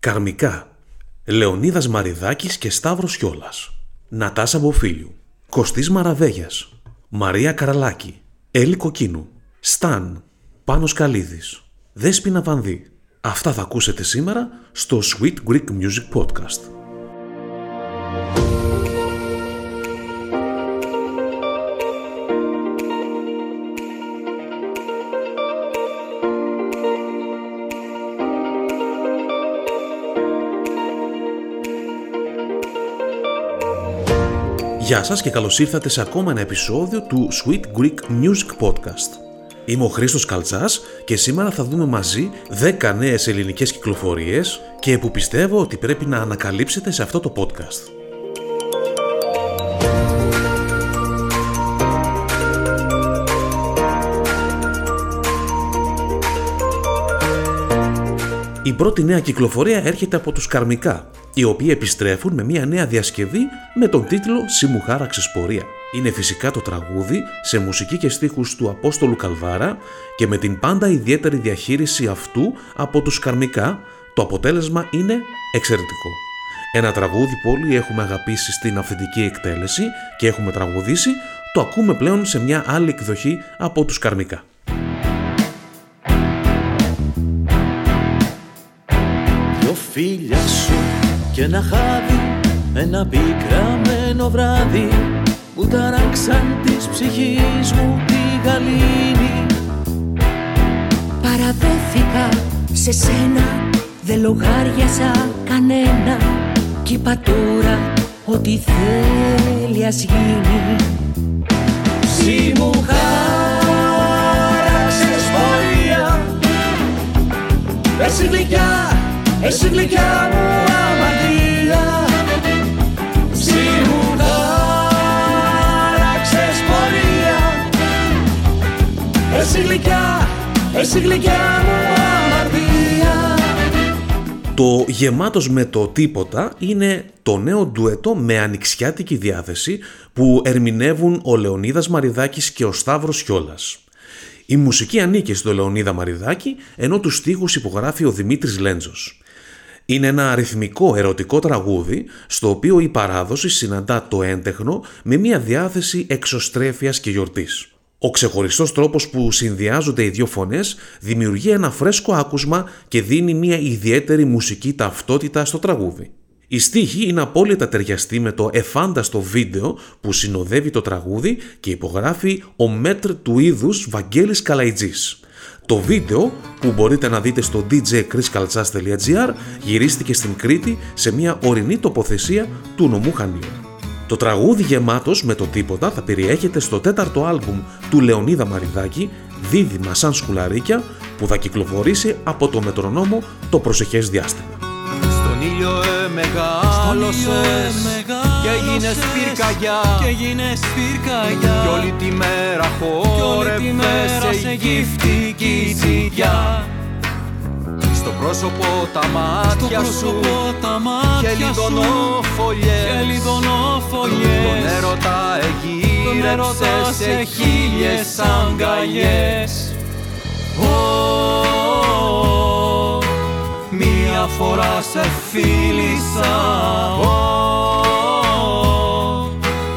Καρμικά. Λεωνίδας Μαριδάκης και Σταύρος Χιόλας. Νατάσα Μποφίλιου. Κωστής Μαραβέγιας. Μαρία Καραλάκη. Έλλη Κοκκίνου. Σταν. Πάνος Καλίδης. Δέσποινα Βανδύ. Αυτά θα ακούσετε σήμερα στο Sweet Greek Music Podcast. Γεια σας και καλώς ήρθατε σε ακόμα ένα επεισόδιο του Sweet Greek Music Podcast. Είμαι ο Χρήστος Καλτσάς και σήμερα θα δούμε μαζί 10 νέες ελληνικές κυκλοφορίες και που πιστεύω ότι πρέπει να ανακαλύψετε σε αυτό το podcast. Η πρώτη νέα κυκλοφορία έρχεται από τους Καρμικά, οι οποίοι επιστρέφουν με μια νέα διασκευή με τον τίτλο «Σι μου χάραξες πορεία». Είναι φυσικά το τραγούδι σε μουσική και στίχους του Απόστολου Καλβάρα και με την πάντα ιδιαίτερη διαχείριση αυτού από τους Καρμικά, το αποτέλεσμα είναι εξαιρετικό. Ένα τραγούδι που όλοι έχουμε αγαπήσει στην αυθεντική εκτέλεση και έχουμε τραγουδήσει, το ακούμε πλέον σε μια άλλη εκδοχή από τους Καρμικά. Δυο φίλια σου και ένα χάδι Ένα πικραμένο βράδυ Που ταράξαν της ψυχής μου τη γαλήνη. Παραδόθηκα σε σένα Δεν λογάριασα κανένα. Κι είπα τώρα ότι θέλει ας γίνει. Συ μου χάραξες πορεία Εσύ γλυκιά, εσύ γλυκιά μου αμαρτία Συ μου χάραξες πορεία Εσύ γλυκιά, εσύ γλυκιά μου αμαρτία Το «Γεμάτος με το τίποτα» είναι το νέο ντουέτο με ανοιξιάτικη διάθεση που ερμηνεύουν ο Λεωνίδας Μαριδάκης και ο Σταύρος Χιόλας. Η μουσική ανήκει στο Λεωνίδα Μαριδάκη, ενώ τους στίχους υπογράφει ο Δημήτρης Λέντζος. Είναι ένα αριθμικό ερωτικό τραγούδι, στο οποίο η παράδοση συναντά το έντεχνο με μια διάθεση εξωστρέφειας και γιορτής. Ο ξεχωριστός τρόπος που συνδυάζονται οι δύο φωνές δημιουργεί ένα φρέσκο άκουσμα και δίνει μια ιδιαίτερη μουσική ταυτότητα στο τραγούδι. Η στίχη είναι απόλυτα ταιριαστή με το εφάνταστο βίντεο που συνοδεύει το τραγούδι και υπογράφει ο μέτρ του είδους Βαγγέλης Καλαϊτζής. Το βίντεο που μπορείτε να δείτε στο djchriskaltsas.gr γυρίστηκε στην Κρήτη σε μια ορεινή τοποθεσία του νομού Χανίου. Το τραγούδι γεμάτος με το τίποτα θα περιέχεται στο τέταρτο άλμπουμ του Λεωνίδα Μαριδάκη «Δίδυμα σαν σκουλαρίκια» που θα κυκλοφορήσει από το μετρονόμο το προσεχές διάστημα. Στον ήλιο μεγάλωσες και έγινες πυρκαγιά. Και γίνες πυρκαγιά. Κι όλη τη μέρα χόρευες σε γυφτική τσιγιά Στο πρόσωπο τα μάτια Στο σου πρόσωπο τα μάτια και σου λιδονόφωλιες Και λιδονόφωλιες Τον έρωτα Τον έρωτα εγύρεψες σε χίλιες αγκαλιές. Ω, φορά σε φίλησα. Ω,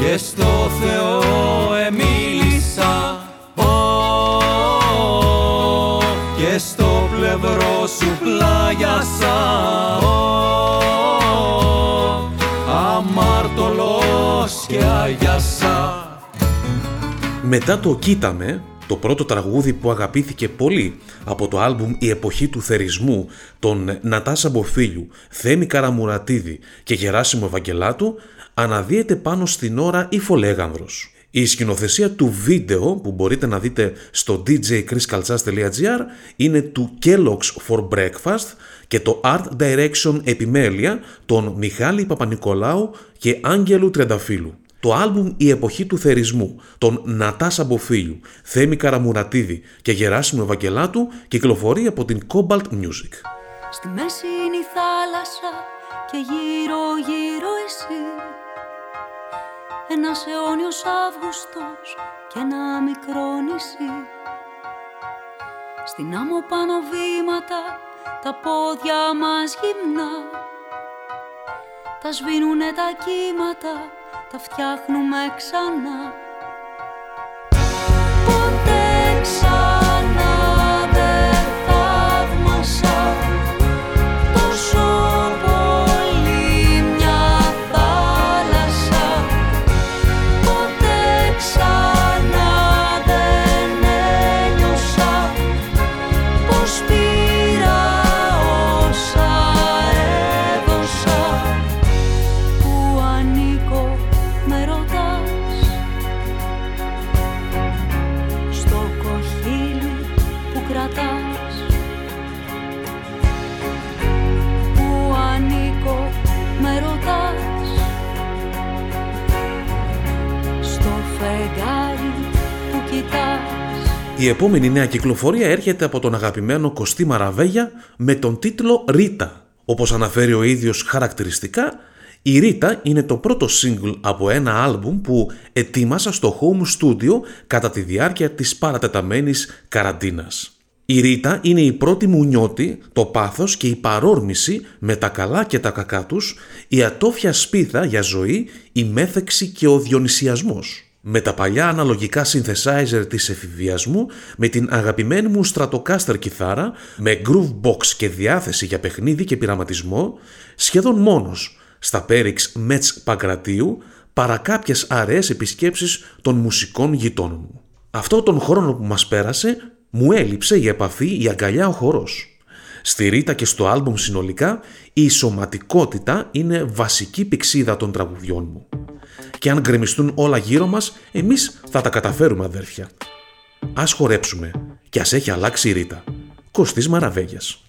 Και στο Θεό εμίλησα. Ω, Και στο πλευρό σου πλάγιασα. Ω, Αμαρτωλός και αγιασά Μετά το «Κοίταμε», το πρώτο τραγούδι που αγαπήθηκε πολύ από το άλμπουμ «Η εποχή του θερισμού» των Νατάσα Μποφίλιου, Θέμη Καραμουρατίδη και Γεράσιμο Ευαγγελάτου, αναδύεται πάνω στην ώρα η Φολέγανδρος. Η σκηνοθεσία του βίντεο που μπορείτε να δείτε στο djchriskaltsas.gr είναι του Kellogg's for Breakfast και το Art Direction επιμέλεια των Μιχάλη Παπανικολάου και Άγγελου Τρενταφύλου. Το άλμπουμ «Η εποχή του θερισμού» των Νατάσα Μποφίλιου, Θέμη Καραμουρατίδη και Γεράσιμο Ευαγγελάτου κυκλοφορεί από την Cobalt Music. Στη μέση είναι η θάλασσα και γύρω γύρω εσύ. Ένας αιώνιος Αύγουστος και ένα μικρό νησί. Στην άμμο πάνω βήματα τα πόδια μας γυμνά. Τα σβήνουνε τα κύματα, τα φτιάχνουμε ξανά Η επόμενη νέα κυκλοφορία έρχεται από τον αγαπημένο Κωστή Μαραβέγια με τον τίτλο «Ρίτα». Όπως αναφέρει ο ίδιος χαρακτηριστικά, η Ρίτα είναι το πρώτο single από ένα άλμπουμ που ετοίμασα στο home studio κατά τη διάρκεια της παρατεταμένης καραντίνας. Η Ρίτα είναι η πρώτη μου νιώτη, το πάθος και η παρόρμηση με τα καλά και τα κακά τους, η ατόφια σπίθα για ζωή, η μέθεξη και ο διονυσιασμός. Με τα παλιά αναλογικά synthesizer της εφηβείας μου, με την αγαπημένη μου Stratocaster κιθάρα, με groove box και διάθεση για παιχνίδι και πειραματισμό, σχεδόν μόνος, στα Πέριξ Μέτς Παγκρατίου, παρά κάποιες αραιές επισκέψεις των μουσικών γειτόνων μου. Αυτό τον χρόνο που μας πέρασε, μου έλειψε η επαφή, η αγκαλιά, ο χορός. Στη Ρίτα και στο άλμπομ συνολικά, η σωματικότητα είναι βασική πηξίδα των τραγουδιών μου. Και αν γκρεμιστούν όλα γύρω μας, εμείς θα τα καταφέρουμε αδέρφια. Ας χορέψουμε και ας έχει αλλάξει η Ρίτα. Κωστής Μαραβέγιας.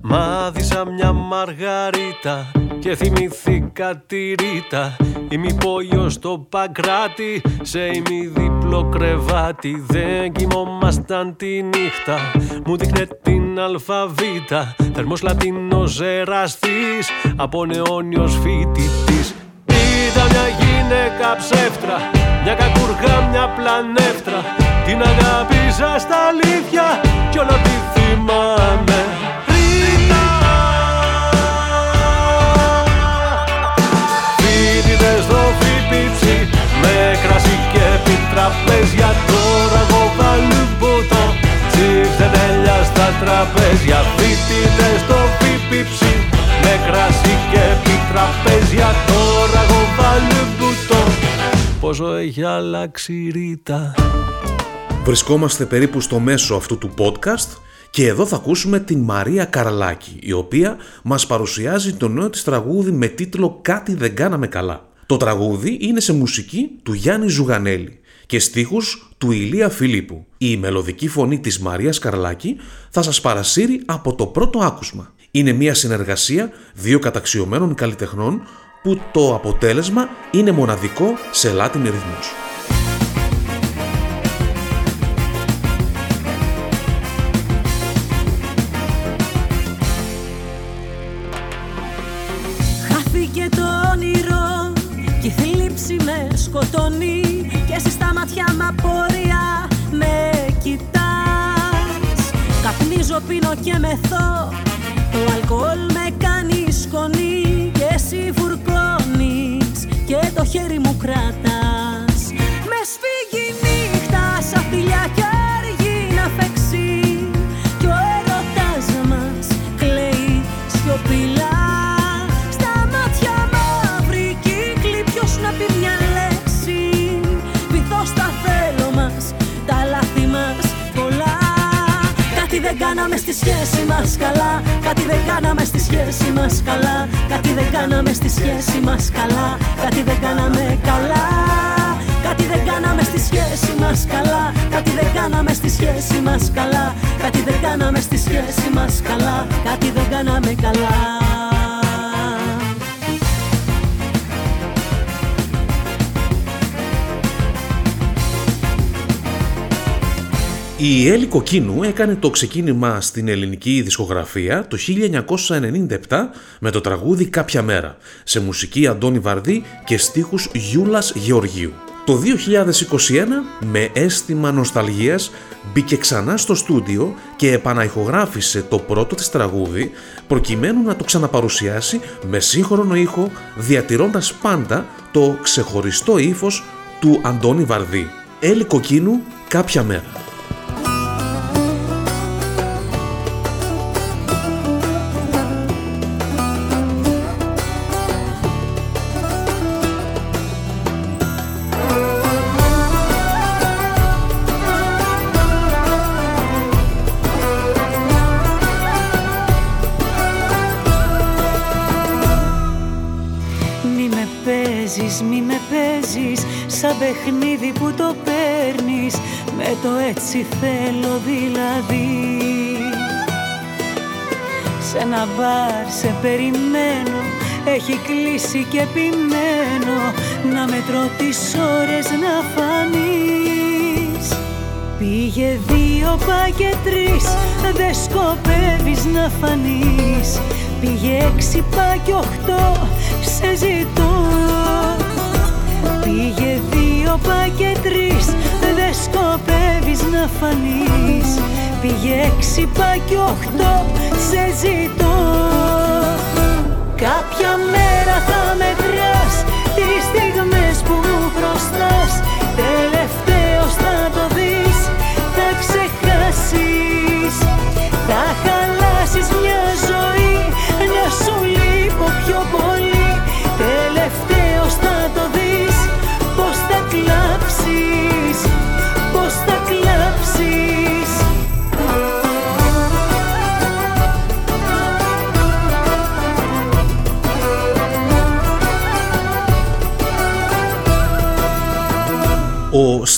Μάθησα μια μαργαρίτα και θυμηθήκα τη Ρίτα Ημιπόλιο στο Παγκράτη σε ημιδιπλό κρεβάτι Δεν κοιμόμασταν τη νύχτα, μου δείχνε την αλφαβήτα Θερμός Λατίνος εραστής, από νεόνιος φοιτητής Ήταν μια γυναίκα ψεύτρα, μια κακούργα, μια πλανεύτρα. Την αγάπησα στα αλήθεια κι όλο τη θυμάμαι. Ρίτα! Φοιτητές στο φοιτητσί με κρασί και επιτραπέζια. Τώρα εγώ παλουμπούτο Τσίφτε τέλεια στα τραπέζια. Φοιτητές στο φοιτητσί με κρασί και επιτραπέζια τώρα εγώ παλουμπούτο Πόσο έχει αλλάξει η Ρίτα Βρισκόμαστε περίπου στο μέσο αυτού του podcast και εδώ θα ακούσουμε την Μαρία Καρλάκη, η οποία μας παρουσιάζει το νέο της τραγούδι με τίτλο «Κάτι δεν κάναμε καλά». Το τραγούδι είναι σε μουσική του Γιάννη Ζουγανέλη και στίχους του Ηλία Φιλίππου. Η μελωδική φωνή της Μαρίας Καρλάκη θα σας παρασύρει από το πρώτο άκουσμα. Είναι μια συνεργασία δύο καταξιωμένων καλλιτεχνών που το αποτέλεσμα είναι μοναδικό σε Latin ρυθμούς. Χάθηκε το όνειρο και η θλίψη με σκοτώνει και εσύ στα μάτια μ' απορία με κοιτάς Καπνίζω, πίνω και μεθώ το αλκοόλ με κάνει σκονή και εσύ φουρκώνεις και το χέρι μου κρατάς σχέση μας καλά. Κάτι δεν κάναμε στη σχέση μας καλά. Κάτι δεν κάναμε στη σχέση μας καλά. Κάτι δεν κάναμε καλά. Κάτι δεν κάναμε στη σχέση μας καλά. Κάτι δεν κάναμε στη σχέση μας καλά. Κάτι δεν κάναμε στη σχέση μας καλά. Κάτι δεν κάναμε καλά Η Έλλη Κοκκίνου έκανε το ξεκίνημα στην ελληνική δισκογραφία το 1997 με το τραγούδι «Κάποια μέρα» σε μουσική Αντώνη Βαρδί και στίχους Γιούλας Γεωργίου. Το 2021 με αίσθημα νοσταλγίας μπήκε ξανά στο στούντιο και επαναηχογράφησε το πρώτο της τραγούδι προκειμένου να το ξαναπαρουσιάσει με σύγχρονο ήχο διατηρώντας πάντα το ξεχωριστό ύφος του Αντώνη Βαρδί. Έλλη Κοκκίνου κάποια μέρα. Παιχνίδι που το παίρνεις με το έτσι θέλω δηλαδή. Σε ένα μπαρ σε περιμένω έχει κλείσει και επιμένω να μετρώ τις ώρες να φανείς. Πήγε δύο πά και τρεις δεν σκοπεύεις να φανείς. Πήγε έξι πά και οχτώ σε ζητώ. Πήγε δύο πά και τρεις Δεν σκοπεύεις να φανείς. Πήγε έξι πά και οχτώ Σε ζητώ. Κάποια μέρα θα μετράς Τις στιγμές που μου χρωστάς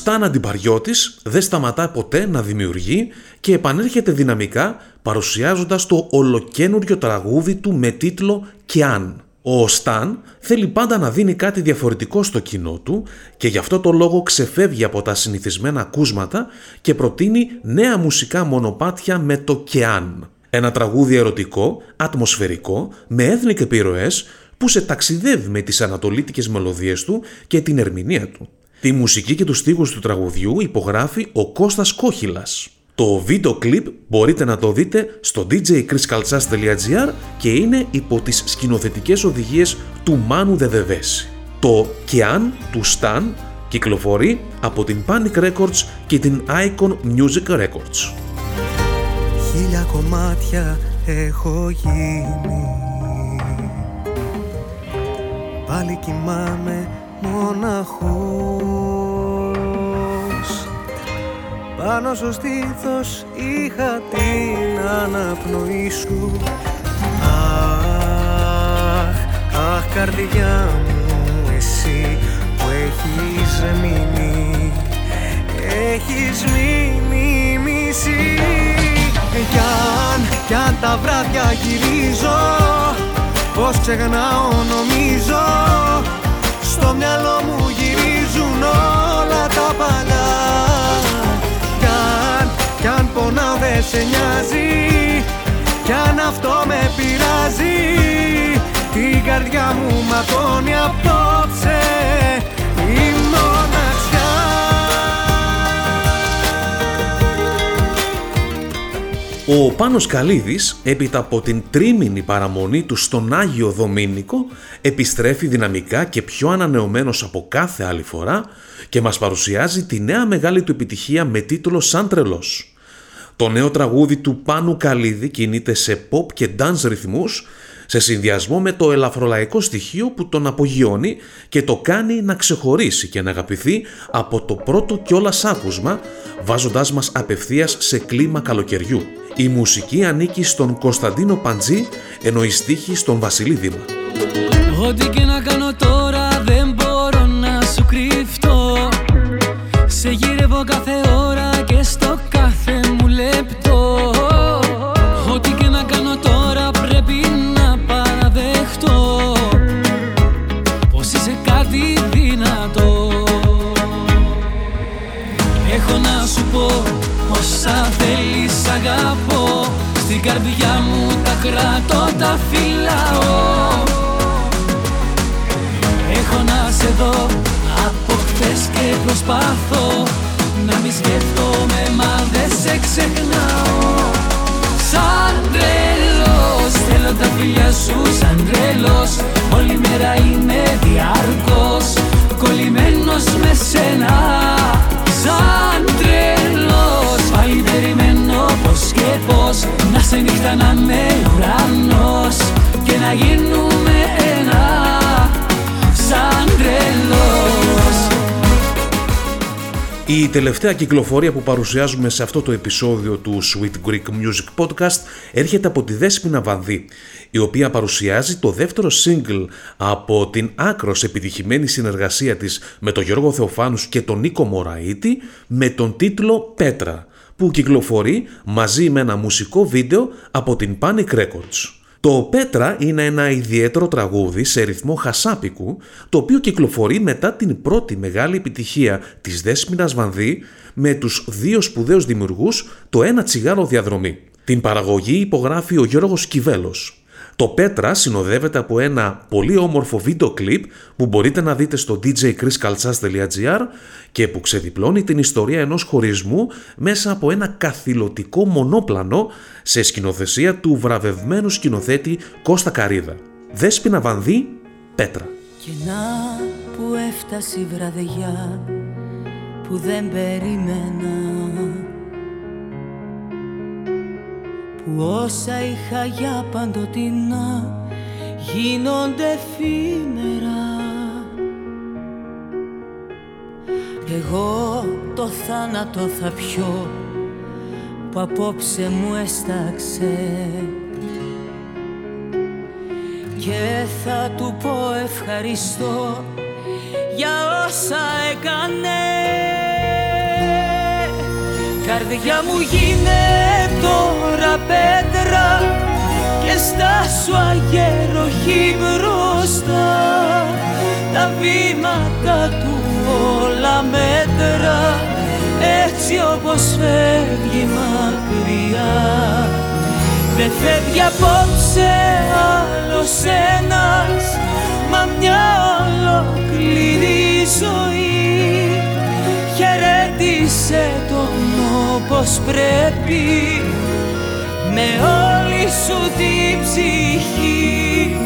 Ο Σταν Αντιπαριώτης δεν σταματά ποτέ να δημιουργεί και επανέρχεται δυναμικά παρουσιάζοντας το ολοκένουργιο τραγούδι του με τίτλο «Κι αν». Ο Σταν θέλει πάντα να δίνει κάτι διαφορετικό στο κοινό του και γι' αυτό το λόγο ξεφεύγει από τα συνηθισμένα ακούσματα και προτείνει νέα μουσικά μονοπάτια με το «Κεάν». Ένα τραγούδι ερωτικό, ατμοσφαιρικό, με έθνικ επιρροές που σε ταξιδεύει με τις ανατολίτικες μελωδίες του και την ερμηνεία του. Τη μουσική και τους στίχους του τραγουδιού υπογράφει ο Κώστας Κόχυλας. Το βίντεο κλιπ μπορείτε να το δείτε στο djchriskaltsas.gr και είναι υπό τις σκηνοθετικές οδηγίες του Μάνου Δεδεβέση. Το «Κεάν» του Σταν κυκλοφορεί από την Panic Records και την Icon Music Records. Χίλια κομμάτια έχω γίνει Πάλι κοιμάμαι μοναχός πάνω στο στήθος είχα την αναπνοή σου Αχ, αχ καρδιά μου εσύ που έχεις μείνει. Έχεις μείνει μισή. Κι αν, κι αν τα βράδια γυρίζω Πως ξεχνάω νομίζω Στο μυαλό μου γυρίζουν όλα τα παλιά. Κι αν πονάω δεν σε νοιάζει. Κι αν αυτό με πειράζει. Την καρδιά μου ματώνει απόψε. Η μοναξιά Ο Πάνος Καλίδης, έπειτα από την τρίμηνη παραμονή του στον Άγιο Δομήνικο, επιστρέφει δυναμικά και πιο ανανεωμένος από κάθε άλλη φορά και μας παρουσιάζει τη νέα μεγάλη του επιτυχία με τίτλο «Σαν τρελός». Το νέο τραγούδι του Πάνου Καλίδη κινείται σε pop και dance ρυθμούς σε συνδυασμό με το ελαφρολαϊκό στοιχείο που τον απογειώνει και το κάνει να ξεχωρίσει και να αγαπηθεί από το πρώτο κιόλας άκουσμα βάζοντάς μας απευθείας σε κλίμα καλοκαιριού. Η μουσική ανήκει στον Κωνσταντίνο Παντζή ενώ η στίχη στον Βασιλή Δήμα. Ό,τι και να κάνω τώρα Η τελευταία κυκλοφορία που παρουσιάζουμε σε αυτό το επεισόδιο του Sweet Greek Music Podcast έρχεται από τη Δέσποινα Βανδύ, η οποία παρουσιάζει το δεύτερο single από την άκρος επιτυχημένη συνεργασία της με τον Γιώργο Θεοφάνους και τον Νίκο Μωραήτη με τον τίτλο «Πέτρα», που κυκλοφορεί μαζί με ένα μουσικό βίντεο από την Panic Records. Το Πέτρα είναι ένα ιδιαίτερο τραγούδι σε ρυθμό χασάπικου, το οποίο κυκλοφορεί μετά την πρώτη μεγάλη επιτυχία της Δέσποινας Βανδύ με τους δύο σπουδαίους δημιουργούς το ένα τσιγάρο διαδρομή. Την παραγωγή υπογράφει ο Γιώργος Κιβέλος. Το Πέτρα συνοδεύεται από ένα πολύ όμορφο βίντεο κλιπ που μπορείτε να δείτε στο djchriskaltsas.gr και που ξεδιπλώνει την ιστορία ενός χωρισμού μέσα από ένα καθηλωτικό μονόπλανο σε σκηνοθεσία του βραβευμένου σκηνοθέτη Κώστα Καρίδα. Δέσποινα Βανδύ, Πέτρα. Και να που έφτασε η βραδιά που δεν περίμενα όσα είχα για παντοτινά γίνονται εφήμερα Εγώ το θάνατο θα πιω που απόψε μου έσταξε. Και θα του πω ευχαριστώ για όσα έκανε. Καρδιά μου γίνε τώρα πέτρα και στάσου αγέροχη μπροστά. Τα βήματα του όλα μέτρα έτσι όπως φεύγει μακριά. Δεν φεύγει απόψε άλλος ένας μα μια ολόκληρη ζωή. Χαιρέτησε τον όπως πρέπει με όλη σου την ψυχή.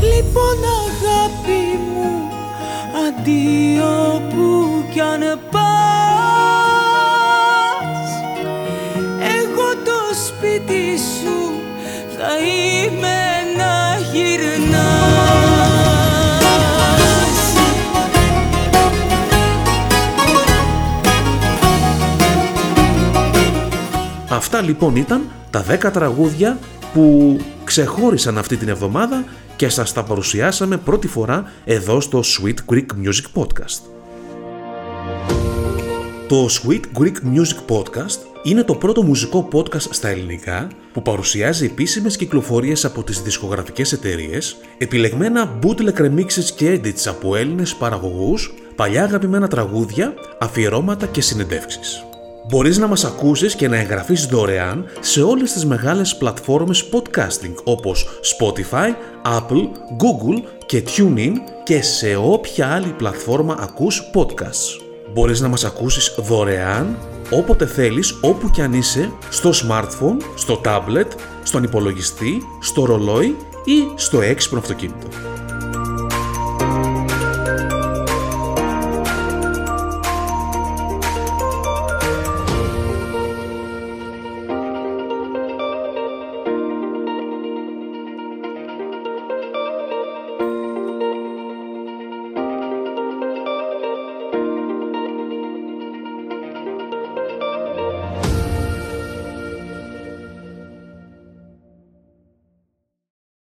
Λοιπόν αγάπη μου αντίο που κι αν πας Εγώ το σπίτι σου θα είμαι Αυτά λοιπόν ήταν τα 10 τραγούδια που ξεχώρισαν αυτή την εβδομάδα και σας τα παρουσιάσαμε πρώτη φορά εδώ στο Sweet Greek Music Podcast. Το Sweet Greek Music Podcast είναι το πρώτο μουσικό podcast στα ελληνικά που παρουσιάζει επίσημες κυκλοφορίες από τις δισκογραφικές εταιρείες, επιλεγμένα bootleg remixes και edits από Έλληνες παραγωγούς, παλιά αγαπημένα τραγούδια, αφιερώματα και συνεντεύξεις. Μπορείς να μας ακούσεις και να εγγραφείς δωρεάν σε όλες τις μεγάλες πλατφόρμες podcasting όπως Spotify, Apple, Google και TuneIn και σε όποια άλλη πλατφόρμα ακούς podcasts. Μπορείς να μας ακούσεις δωρεάν όποτε θέλεις, όπου κι αν είσαι, στο smartphone, στο tablet, στον υπολογιστή, στο ρολόι ή στο έξυπνο αυτοκίνητο.